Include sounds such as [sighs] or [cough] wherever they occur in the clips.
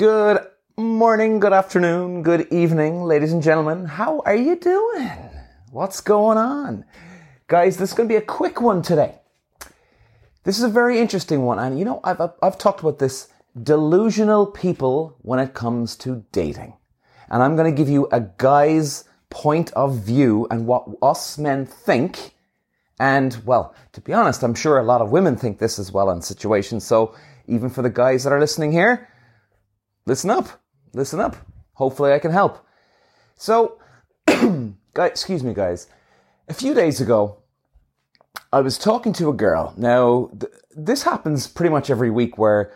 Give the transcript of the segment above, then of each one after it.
Good morning, good afternoon, good evening, ladies and gentlemen. How are you doing? What's going on? Guys, this is going to be a quick one today. This is a very interesting one. And you know, I've, I've talked about this delusional people when it comes to dating. And I'm going to give you a guy's point of view and what us men think. And well, to be honest, I'm sure a lot of women think this as well in situations. So even for the guys that are listening here, listen up, listen up. Hopefully I can help. So, [clears throat] guys, excuse me, guys. A few days ago, I was talking to a girl. Now, th- this happens pretty much every week where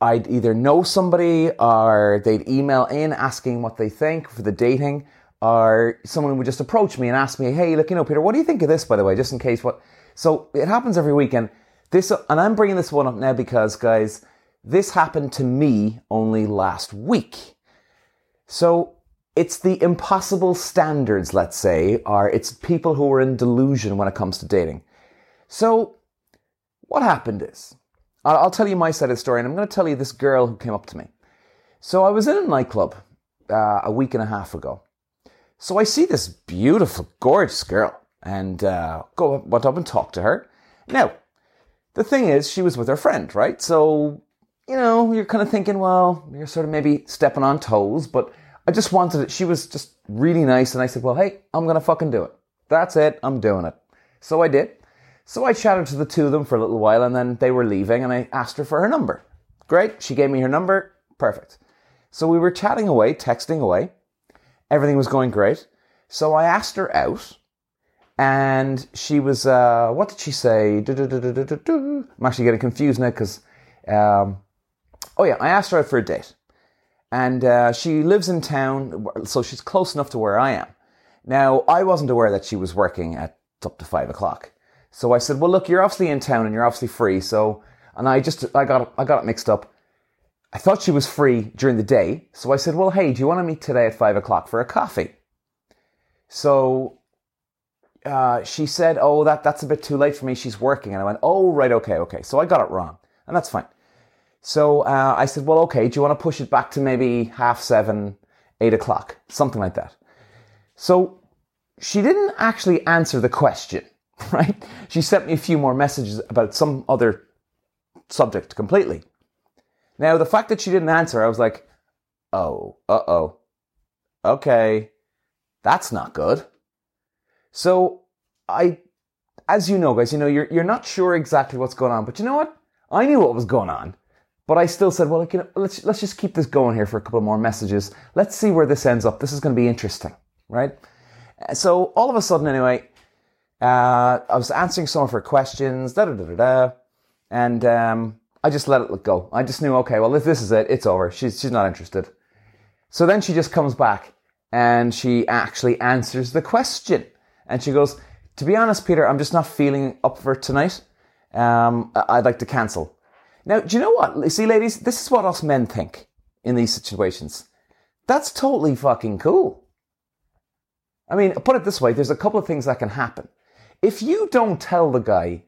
I'd either know somebody or they'd email in asking what they think for the dating or someone would just approach me and ask me, Hey, look, you know, Peter, what do you think of this, by the way, just in case what, so it happens every weekend. This, and I'm bringing this one up now because guys, this happened to me only last week. So it's the impossible standards, let's say, are it's people who are in delusion when it comes to dating. So what happened is, I'll tell you my side of the story, and I'm going to tell you this girl who came up to me. So I was in a nightclub uh, a week and a half ago. So I see this beautiful, gorgeous girl, and uh, go went up and talked to her. Now, the thing is, she was with her friend, right? So you know, you're kind of thinking, well, you're sort of maybe stepping on toes, but I just wanted it. She was just really nice, and I said, well, hey, I'm gonna fucking do it. That's it. I'm doing it. So I did. So I chatted to the two of them for a little while, and then they were leaving, and I asked her for her number. Great. She gave me her number. Perfect. So we were chatting away, texting away. Everything was going great. So I asked her out, and she was, uh, what did she say? I'm actually getting confused now because, um, oh yeah, I asked her out for a date. And uh, she lives in town, so she's close enough to where I am. Now, I wasn't aware that she was working at up to five o'clock. So I said, well, look, you're obviously in town and you're obviously free. So, and I just, I got, I got it mixed up. I thought she was free during the day. So I said, well, hey, do you want to meet today at five o'clock for a coffee? So, uh, she said, oh, that, that's a bit too late for me. She's working. And I went, oh, right. Okay. Okay. So I got it wrong and that's fine. So, uh, I said, well, okay, do you want to push it back to maybe half seven, eight o'clock? Something like that. So she didn't actually answer the question [laughs] right? She sent me a few more messages about some other subject completely. Now, the fact that she didn't answer, I was like, oh, uh oh. Okay, that's not good. So, I, as you know, guys, you know, you're, you're not sure exactly what's going on, but you know what? I knew what was going on. But I still said, well, like, you know, let's, let's just keep this going here for a couple more messages. Let's see where this ends up. This is going to be interesting, right? So all of a sudden, anyway, uh, I was answering some of her questions, da da da da da, and um, I just let it go. I just knew, okay, well, if this is it, it's over. She's she's not interested. So then she just comes back and she actually answers the question, and she goes, "To be honest, Peter, I'm just not feeling up for tonight. Um, I'd like to cancel." Now, do you know what? See, ladies, this is what us men think in these situations. That's totally fucking cool. I mean, put it this way: there's a couple of things that can happen if you don't tell the guy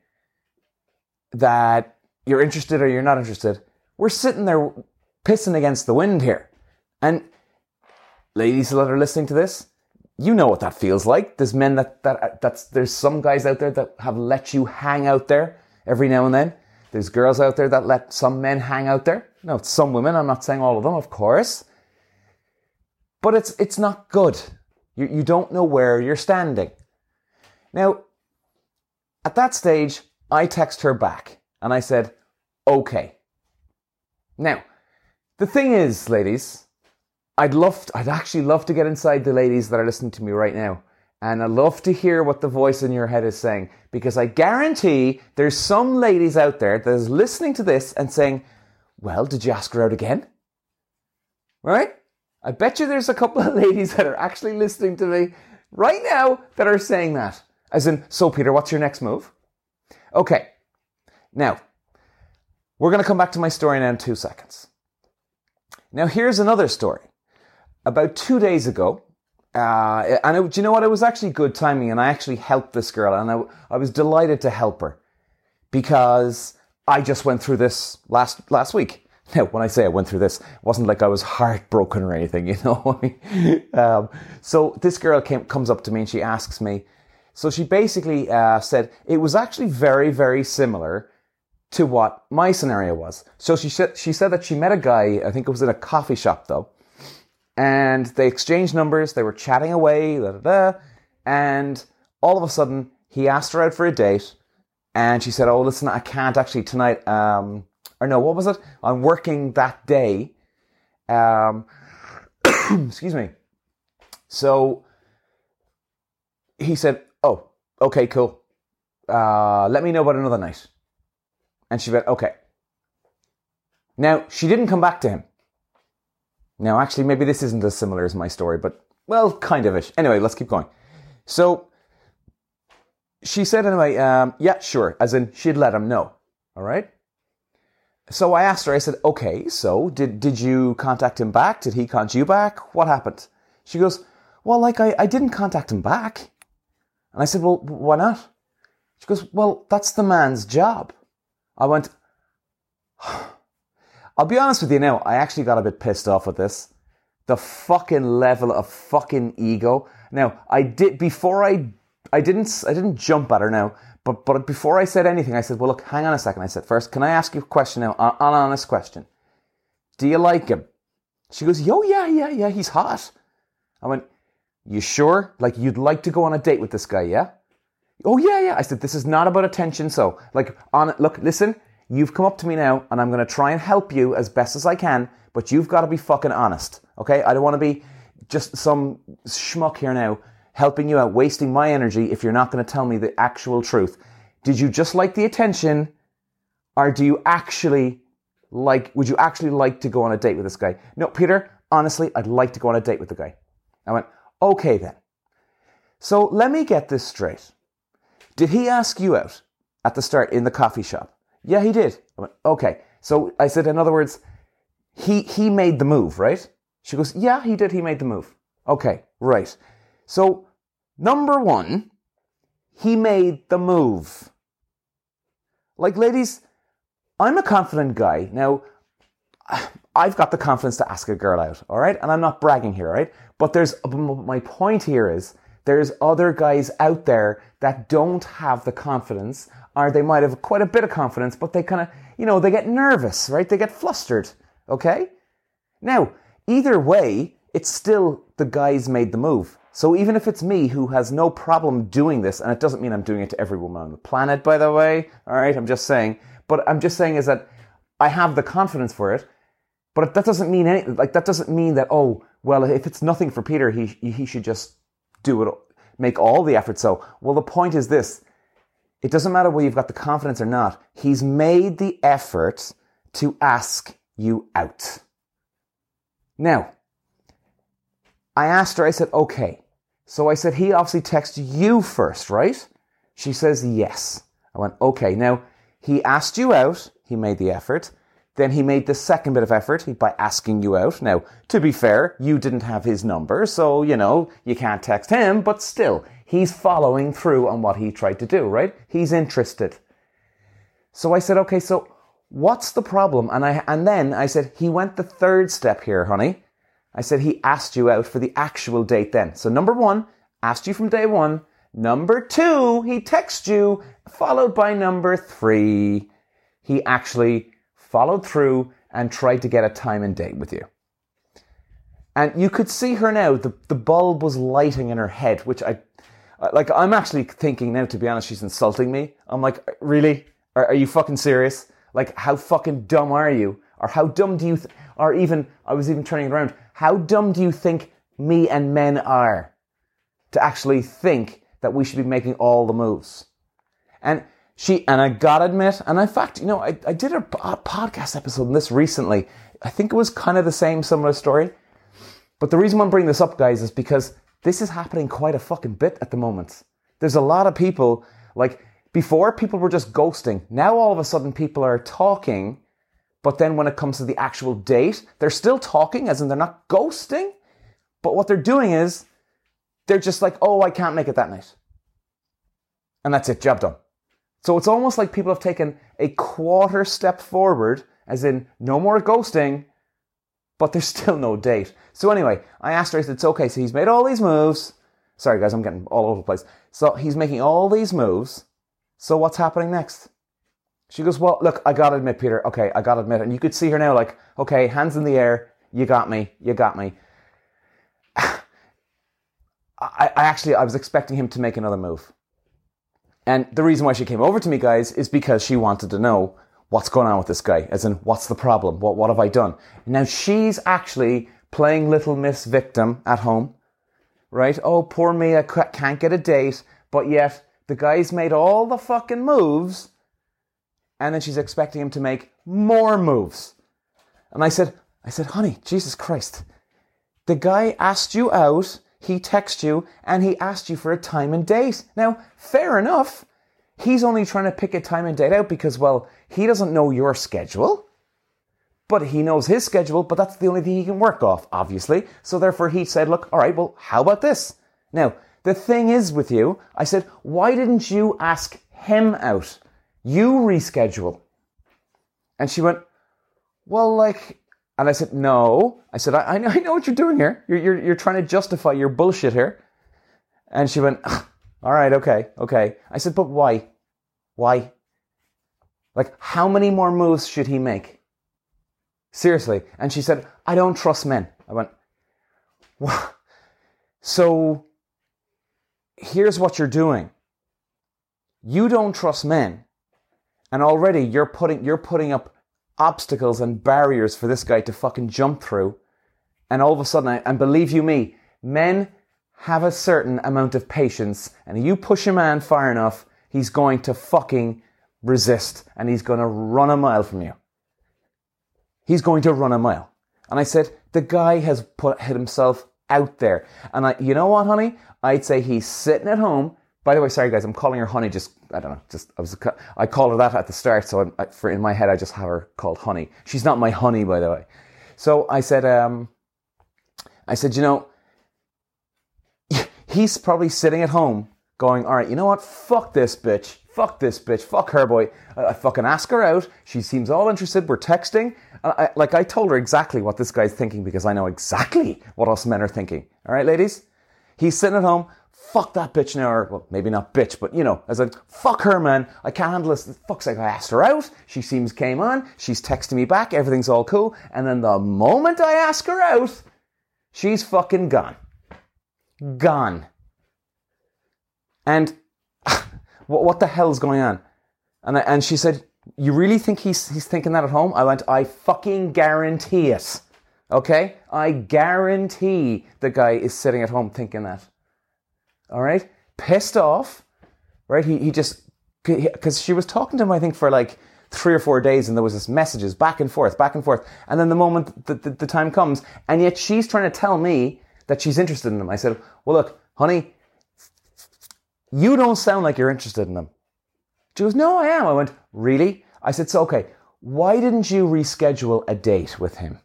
that you're interested or you're not interested, we're sitting there pissing against the wind here. And ladies that are listening to this, you know what that feels like. There's men that, that that's there's some guys out there that have let you hang out there every now and then. There's girls out there that let some men hang out there. No, it's some women. I'm not saying all of them, of course. But it's it's not good. You you don't know where you're standing. Now, at that stage, I text her back and I said, okay. Now, the thing is, ladies, I'd love, to, I'd actually love to get inside the ladies that are listening to me right now. And I'd love to hear what the voice in your head is saying because I guarantee there's some ladies out there that is listening to this and saying, well, did you ask her out again? Right? I bet you there's a couple of [laughs] ladies that are actually listening to me right now that are saying that. As in, so Peter, what's your next move? Okay. Now, we're going to come back to my story now in two seconds. Now, here's another story. About two days ago, uh, and it, do you know what? It was actually good timing, and I actually helped this girl, and I, I was delighted to help her because I just went through this last last week. [laughs] Now, when I say I went through this, it wasn't like I was [laughs] heartbroken or anything, you know. [laughs] um, so this girl came, comes up to me and she asks me. So she basically uh, said it was actually very, very similar to what my scenario was. So she said she said that she met a guy. I think it was in a coffee shop though, and they exchanged numbers. They were chatting away, da, da, da, and all of a sudden he asked her out for a date, and she said, "Oh, listen, I can't actually tonight." Um, or no, what was it? I'm working that day. Um, [coughs] excuse me. So he said, "Oh, okay, cool. Uh, let me know about another night." And she went, "Okay." Now she didn't come back to him. Now, actually, maybe this isn't as similar as my story, but well, kind of ish. Anyway, let's keep going. So she said anyway, um, yeah, sure, as in she'd let him know. All right. So I asked her, I said, okay, so did, did you contact him back? Did he contact you back? What happened? She goes, well, like I, I didn't contact him back. And I said, well, why not? She goes, well, that's the man's job. I went, I'll be honest with you now, I actually got a bit pissed off with this. The fucking level of fucking ego. Now, I did, before I, I didn't, I didn't jump at her now, but, but before I said anything, I said, well, look, hang on a second. I said, first, can I ask you a question now? An, an honest question. Do you like him? She goes, yo, yeah, yeah, yeah, he's hot. I went, you sure? Like, you'd like to go on a date with this guy, yeah? Oh, yeah, yeah. I said, this is not about attention. So, like, on look, listen, you've come up to me now, and I'm going to try and help you as best as I can, but you've got to be fucking honest, okay? I don't want to be just some schmuck here now helping you out, wasting my energy if you're not going to tell me the actual truth. Did you just like the attention or do you actually like, would you actually like to go on a date with this guy? No, Peter, honestly, I'd like to go on a date with the guy. I went, okay then. So let me get this straight. Did he ask you out at the start in the coffee shop? Yeah, he did. I went, okay. So I said, in other words, he, he made the move, right? She goes, yeah, he did. He made the move. Okay, right. So, number one, he made the move. Like, ladies, I'm a confident guy. Now, I've got the confidence to ask a girl out, all right? And I'm not bragging here, right? But there's my point here is there's other guys out there that don't have the confidence, or they might have quite a bit of confidence, but they kind of, you know, they get nervous, right? They get flustered, okay? Now, either way, it's still the guys made the move. So even if it's me who has no problem doing this, and it doesn't mean I'm doing it to every woman on the planet, by the way, all right, I'm just saying, but I'm just saying is that I have the confidence for it, but that doesn't mean any, like, that doesn't mean that, oh, well, if it's nothing for Peter, he, he should just do it, make all the effort. So, well, the point is this. It doesn't matter whether you've got the confidence or not. He's made the effort to ask you out. Now, I asked her, I said, okay, so I said, he obviously texted you first, right? She says, yes. I went, okay. Now, he asked you out. He made the effort. Then he made the second bit of effort by asking you out. Now, to be fair, you didn't have his number, so, you know, you can't text him, but still, he's following through on what he tried to do, right? He's interested. So I said, okay, so what's the problem? And I, and then I said, he went the third step here, honey. I said he asked you out for the actual date then. So number one, asked you from day one. Number two, he texted you, followed by number three, he actually followed through and tried to get a time and date with you. And you could see her now, the, the bulb was lighting in her head, which I, like, I'm actually thinking now, to be honest, she's insulting me. I'm like, really? Are, are you fucking serious? Like, how fucking dumb are you? Or how dumb do you, th- or even, I was even turning around, how dumb do you think me and men are to actually think that we should be making all the moves? And she, and I gotta admit, and in fact, you know, I, I did a, a podcast episode on this recently. I think it was kind of the same similar story. But the reason I'm bringing this up, guys, is because this is happening quite a fucking bit at the moment. There's a lot of people, like, before people were just ghosting. Now all of a sudden people are talking but then when it comes to the actual date, they're still talking, as in they're not ghosting. But what they're doing is they're just like, oh, I can't make it that night. And that's it, job done. So it's almost like people have taken a quarter step forward as in no more ghosting, but there's [laughs] still no date. So anyway, I asked her, I said, it's okay. So he's made all these moves. Sorry guys, I'm getting all over the place. So he's making all these moves. So what's happening next? She goes, well, look, I gotta admit, Peter, okay, I gotta admit. And you could see her now like, okay, hands in the air. You got me. You got me. [sighs] I, I actually, I was expecting him to make another move. And the reason why she came over to me, guys, is because she wanted to know what's going on with this guy, as in, what's the problem? What, what have I done? Now she's actually playing little miss victim at home, right? Oh, poor me, I can't get a date, but yet the guy's made all the fucking moves, and then she's expecting him to make more moves. And I said, I said, honey, Jesus Christ, the guy asked you out he texted you and he asked you for a time and date. Now, fair enough. He's only trying to pick a time and date out because, well, he doesn't know your schedule, but he knows his schedule, but that's the only thing he can work off, obviously. So therefore he said, look, all right, well, how about this? Now, the thing is with you, I said, why didn't you ask him out? You reschedule. And she went, well, like, and I said, no. I said, I, I, know, what you're doing here. You're, you're, you're trying to justify your bullshit here. And she went, all right, okay, okay. I said, but why? Why? Like, how many more moves should he make? Seriously. And she said, I don't trust men. I went, well, so here's what you're doing. You don't trust men. And already you're putting, you're putting up obstacles and barriers for this guy to fucking jump through. And all of a sudden, and believe you me, men have a certain amount of patience. And you push a man far enough, he's going to fucking resist and he's going to run a mile from you. He's going to run a mile. And I said, the guy has put himself out there. And I, you know what, honey? I'd say he's sitting at home by the way, sorry guys, I'm calling her Honey. Just I don't know. Just I was I called her that at the start, so I, for in my head I just have her called Honey. She's not my honey, by the way. So I said, um, I said, you know, [laughs] he's probably sitting at home going, all right, you know what? Fuck this bitch. Fuck this bitch. Fuck her boy. I, I fucking ask her out. She seems all interested. We're texting. I, like I told her exactly what this guy's thinking because I know exactly what us men are thinking. All right, ladies. He's sitting at home fuck that bitch now, or well, maybe not bitch, but you know, as like, fuck her, man. I can't handle this. Fuck's like, I asked her out. She seems came on. She's texting me back. Everything's all cool. And then the moment I ask her out, she's fucking gone. Gone. And [laughs] what, what the hell's going on? And I, and she said, you really think he's, he's thinking that at home? I went, I fucking guarantee it. Okay? I guarantee the guy is sitting at home thinking that all right, pissed off, right? He, he just, because she was talking to him, I think, for like three or four days and there was this messages back and forth, back and forth. And then the moment that the, the time comes, and yet she's trying to tell me that she's interested in him. I said, well, look, honey, you don't sound like you're interested in him. She goes, no, I am. I went, really? I said, so okay, why didn't you reschedule a date with him?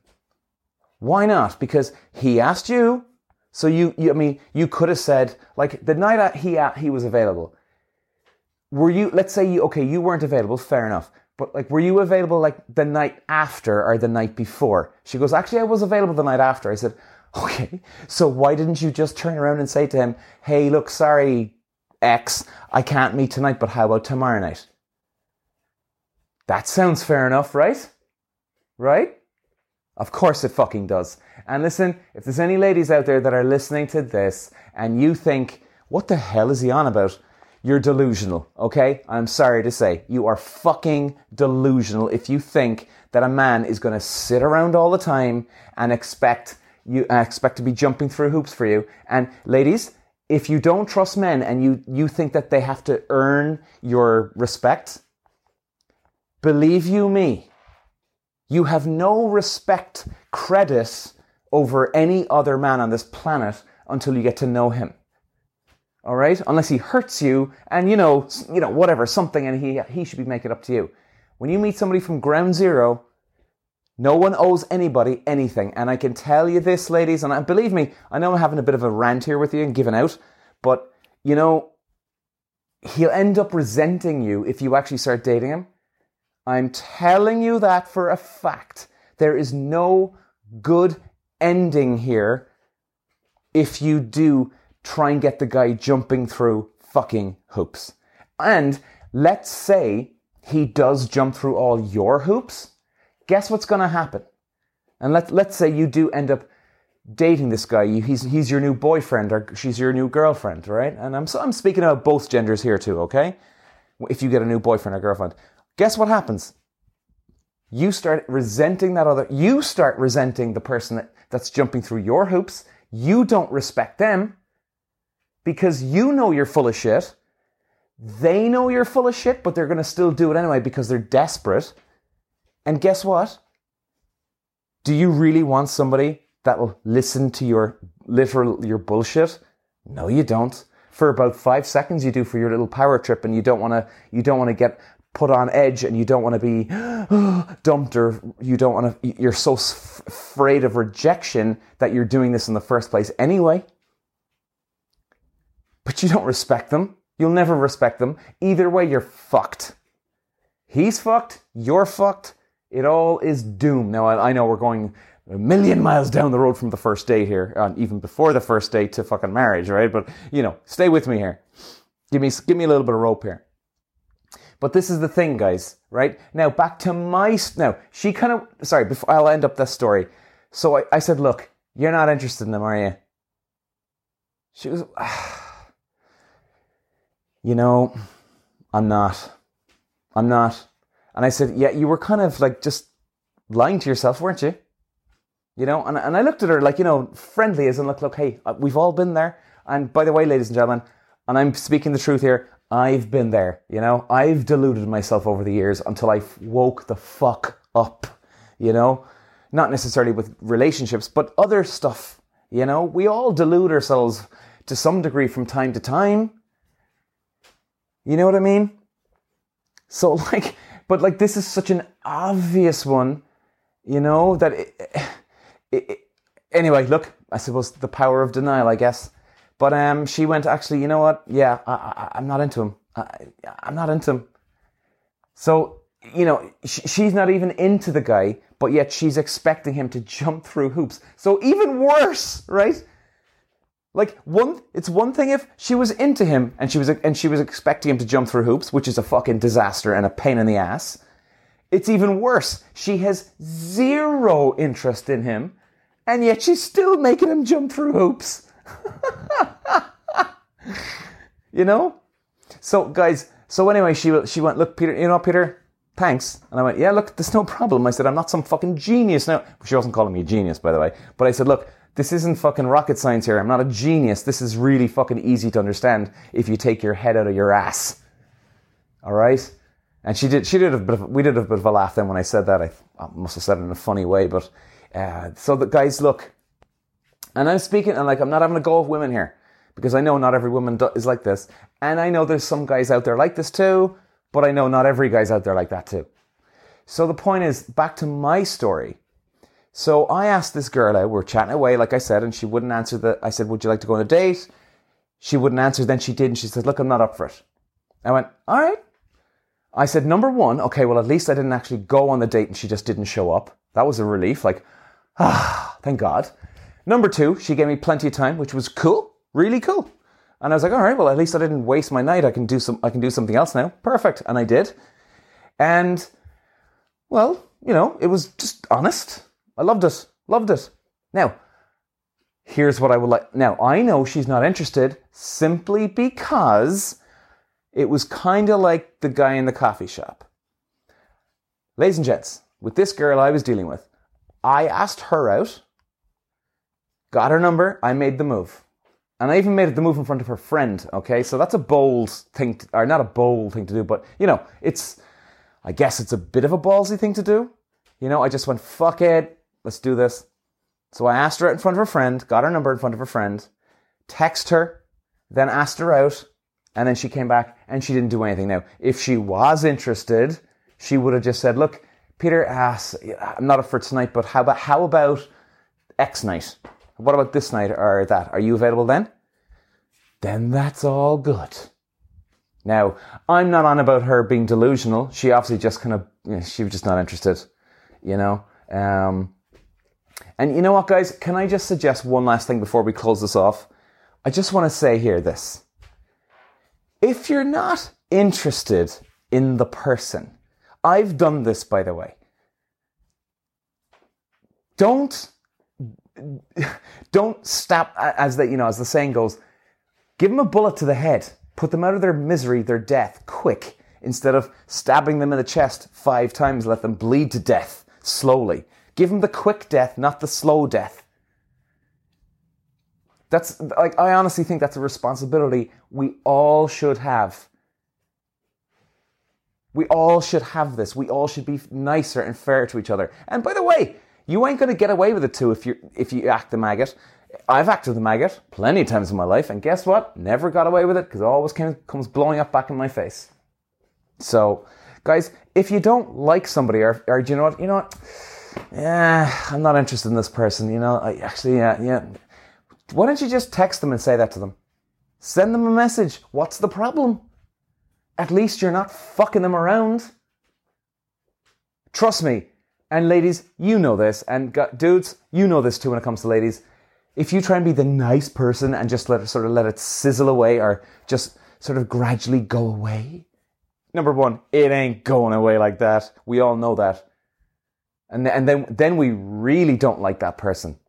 Why not? Because he asked you, so you, you I mean, you could have said, like, the night that he, he was available, were you, let's say you, okay, you weren't available, fair enough. But like, were you available like the night after or the night before? She goes, actually, I was available the night after. I said, [laughs] okay, so why didn't you just turn around and say to him, hey, look, sorry, X, I can't meet tonight, but how about tomorrow night? That sounds fair enough, right? Right? Of course it fucking does. And listen, if there's any ladies out there that are listening to this and you think, what the hell is he on about? You're delusional, okay? I'm sorry to say. You are fucking delusional if you think that a man is to sit around all the time and expect you uh, expect to be jumping through hoops for you. And ladies, if you don't trust men and you, you think that they have to earn your respect, believe you me, you have no respect, credit over any other man on this planet until you get to know him. All right? Unless he hurts you and you know, you know, whatever, something and he he should be making up to you. When you meet somebody from ground zero, no one owes anybody anything. And I can tell you this, ladies, and uh, believe me, I know I'm having a bit of a rant here with you and giving out, but you know, he'll end up resenting you if you actually start dating him I'm telling you that for a fact. There is no good ending here if you do try and get the guy jumping through fucking hoops. And let's say he does jump through all your hoops. Guess what's going to happen? And let, let's say you do end up dating this guy. He's, he's your new boyfriend or she's your new girlfriend, right? And I'm, so I'm speaking about both genders here too, okay? If you get a new boyfriend or girlfriend. Guess what happens? You start resenting that other, you start resenting the person that, that's jumping through your hoops. You don't respect them because you know you're full of shit. They know you're full of shit, but they're going to still do it anyway because they're desperate. And guess what? Do you really want somebody that'll listen to your literal, your bullshit? No, you don't. For about five seconds, you do for your little power trip, and you don't want to. You don't want to get put on edge, and you don't want to be [gasps] dumped, or you don't want to. You're so afraid of rejection that you're doing this in the first place anyway. But you don't respect them. You'll never respect them. Either way, you're fucked. He's fucked. You're fucked. It all is doom. Now, I, I know we're going a million miles down the road from the first date here, uh, even before the first date to fucking marriage, right? But you know, stay with me here. Give me, give me a little bit of rope here. But this is the thing, guys, right? Now back to my, now she kind of, sorry, before I'll end up this story. So I, I said, look, you're not interested in them, are you? She was, [sighs] you know, I'm not. I'm not. And I said, yeah, you were kind of like just lying to yourself, weren't you? You know, and, and I looked at her like, you know, friendly as in, look, look, hey, uh, we've all been there. And by the way, ladies and gentlemen, and I'm speaking the truth here, I've been there, you know, I've deluded myself over the years until I woke the fuck up, you know, not necessarily with relationships, but other stuff, you know, we all delude ourselves to some degree from time to time. You know what I mean? So, [laughs] like, but like, this is such an obvious one, you know, that it, it, it, anyway, look, I suppose the power of denial, I guess. But um, she went, actually, you know what? Yeah, I, am not into him. I, am not into him. So, you know, sh- she's not even into the guy, but yet she's expecting him to jump through hoops. So even worse, right? Like one, it's one thing if she was into him and she was and she was expecting him to jump through hoops, which is a fucking disaster and a pain in the ass. It's even worse. She has zero interest in him, and yet she's still making him jump through hoops. [laughs] you know? So guys, so anyway, she she went, look, Peter, you know, Peter, thanks. And I went, yeah, look, there's no problem. I said, I'm not some fucking genius now. She wasn't calling me a genius, by the way. But I said, look, this isn't fucking rocket science here. I'm not a genius. This is really fucking easy to understand if you take your head out of your ass. All right? And she did, she did a bit of, we did a bit of a laugh then when I said that. I, I must have said it in a funny way, but, uh, so the guys, look, and I'm speaking, and like, I'm not having a go of women here because I know not every woman do, is like this. And I know there's some guys out there like this too, but I know not every guy's out there like that too. So the point is, back to my story. So I asked this girl out, we are chatting away, like I said, and she wouldn't answer the, I said, would you like to go on a date? She wouldn't answer, then she did, and she said, look, I'm not up for it. I went, all right. I said, number one, okay, well, at least I didn't actually go on the date and she just didn't show up. That was a relief. Like, ah, [sighs] thank God. Number two, she gave me plenty of time, which was cool, really cool. And I was like, all right, well, at least I didn't waste my night. I can do some, I can do something else now. Perfect. And I did. And, well, you know, it was just honest. I loved it. Loved it. Now, here's what I would like. Now, I know she's not interested simply because it was kind of like the guy in the coffee shop. Ladies and gents, with this girl I was dealing with, I asked her out, got her number, I made the move. And I even made the move in front of her friend, okay? So that's a bold thing, to, or not a bold thing to do, but you know, it's, I guess it's a bit of a ballsy thing to do. You know, I just went, fuck it, let's do this. So I asked her out in front of her friend, got her number in front of her friend, text her, then asked her out, and then she came back and she didn't do anything. Now, if she was interested, she would have just said, look, Peter ah, asks, I'm not up for tonight, but how about, how about X night? What about this night or that? Are you available then? Then that's all good. Now, I'm not on about her being delusional. She obviously just kind of, you know, she was just not interested, you know. Um, and you know what, guys? Can I just suggest one last thing before we close this off? I just want to say here this. If you're not interested in the person, I've done this, by the way. Don't don't stab as the you know as the saying goes. Give them a bullet to the head. Put them out of their misery, their death, quick, instead of stabbing them in the chest five times. Let them bleed to death slowly. Give them the quick death, not the slow death. That's like I honestly think that's a responsibility we all should have. We all should have this. We all should be nicer and fair to each other. And by the way, you ain't going to get away with it too if you if you act the maggot. I've acted the maggot plenty of times in my life, and guess what? Never got away with it because it always came, comes blowing up back in my face. So, guys, if you don't like somebody, or, or do you know what? You know what? Yeah, I'm not interested in this person. You know, I actually, yeah, yeah. Why don't you just text them and say that to them? Send them a message. What's the problem? At least you're not fucking them around. Trust me. And ladies, you know this. And dudes, you know this too when it comes to ladies. If you try and be the nice person and just let it sort of let it sizzle away or just sort of gradually go away, number one, it ain't going away like that. We all know that. And, and then, then we really don't like that person.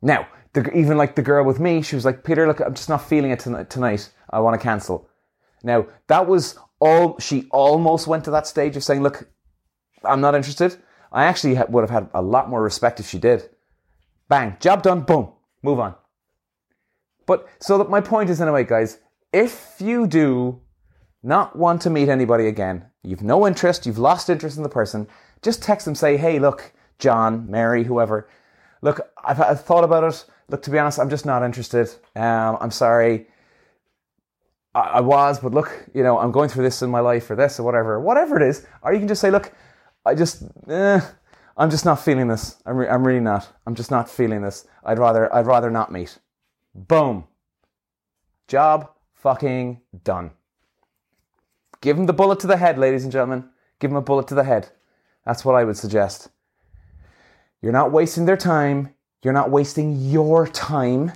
Now, the, even like the girl with me, she was like, Peter, look, I'm just not feeling it tonight. tonight. I want to cancel. Now, that was all, she almost went to that stage of saying, look, I'm not interested. I actually would have had a lot more respect if she did. Bang, job done, boom, move on. But so that my point is anyway, guys, if you do not want to meet anybody again, you've no interest, you've lost interest in the person, just text them, say, hey, look, John, Mary, whoever, look, I've, I've thought about it. Look, to be honest, I'm just not interested. Um, I'm sorry. I, I, was, but look, you know, I'm going through this in my life or this or whatever, whatever it is. Or you can just say, look, I just, eh, I'm just not feeling this. I'm, re- I'm really not. I'm just not feeling this. I'd rather, I'd rather not meet. Boom. Job fucking done. Give him the bullet to the head, ladies and gentlemen. Give him a bullet to the head. That's what I would suggest. You're not wasting their time. You're not wasting your time.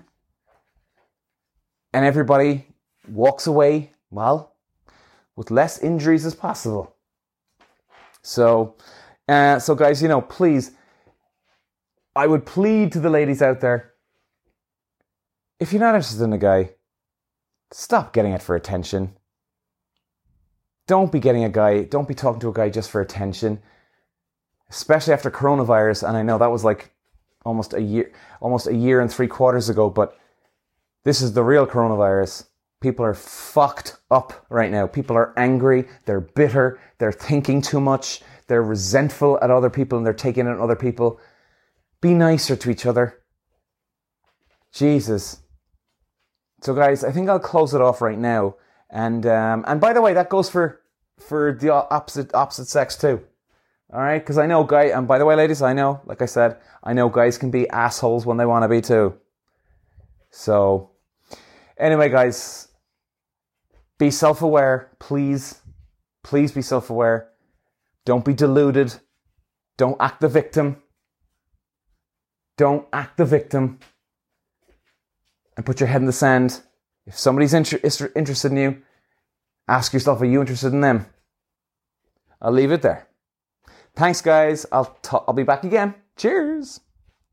And everybody walks away, well, with less injuries as possible. So, uh, so guys, you know, please, I would plead to the ladies out there if you're not interested in a guy, stop getting it for attention. Don't be getting a guy, don't be talking to a guy just for attention, especially after coronavirus. And I know that was like almost a year, almost a year and three quarters ago, but this is the real coronavirus. People are fucked up right now. People are angry. They're bitter. They're thinking too much. They're resentful at other people and they're taking it on other people. Be nicer to each other. Jesus. So, guys, I think I'll close it off right now. And um, and by the way, that goes for for the opposite opposite sex too. All right, because I know guy. And by the way, ladies, I know, like I said, I know guys can be assholes when they want to be too. So, anyway, guys, be self aware, please. Please be self aware. Don't be deluded. Don't act the victim. Don't act the victim. And put your head in the sand. If somebody's inter- interested in you, ask yourself, are you interested in them? I'll leave it there. Thanks, guys. I'll, t- I'll be back again. Cheers.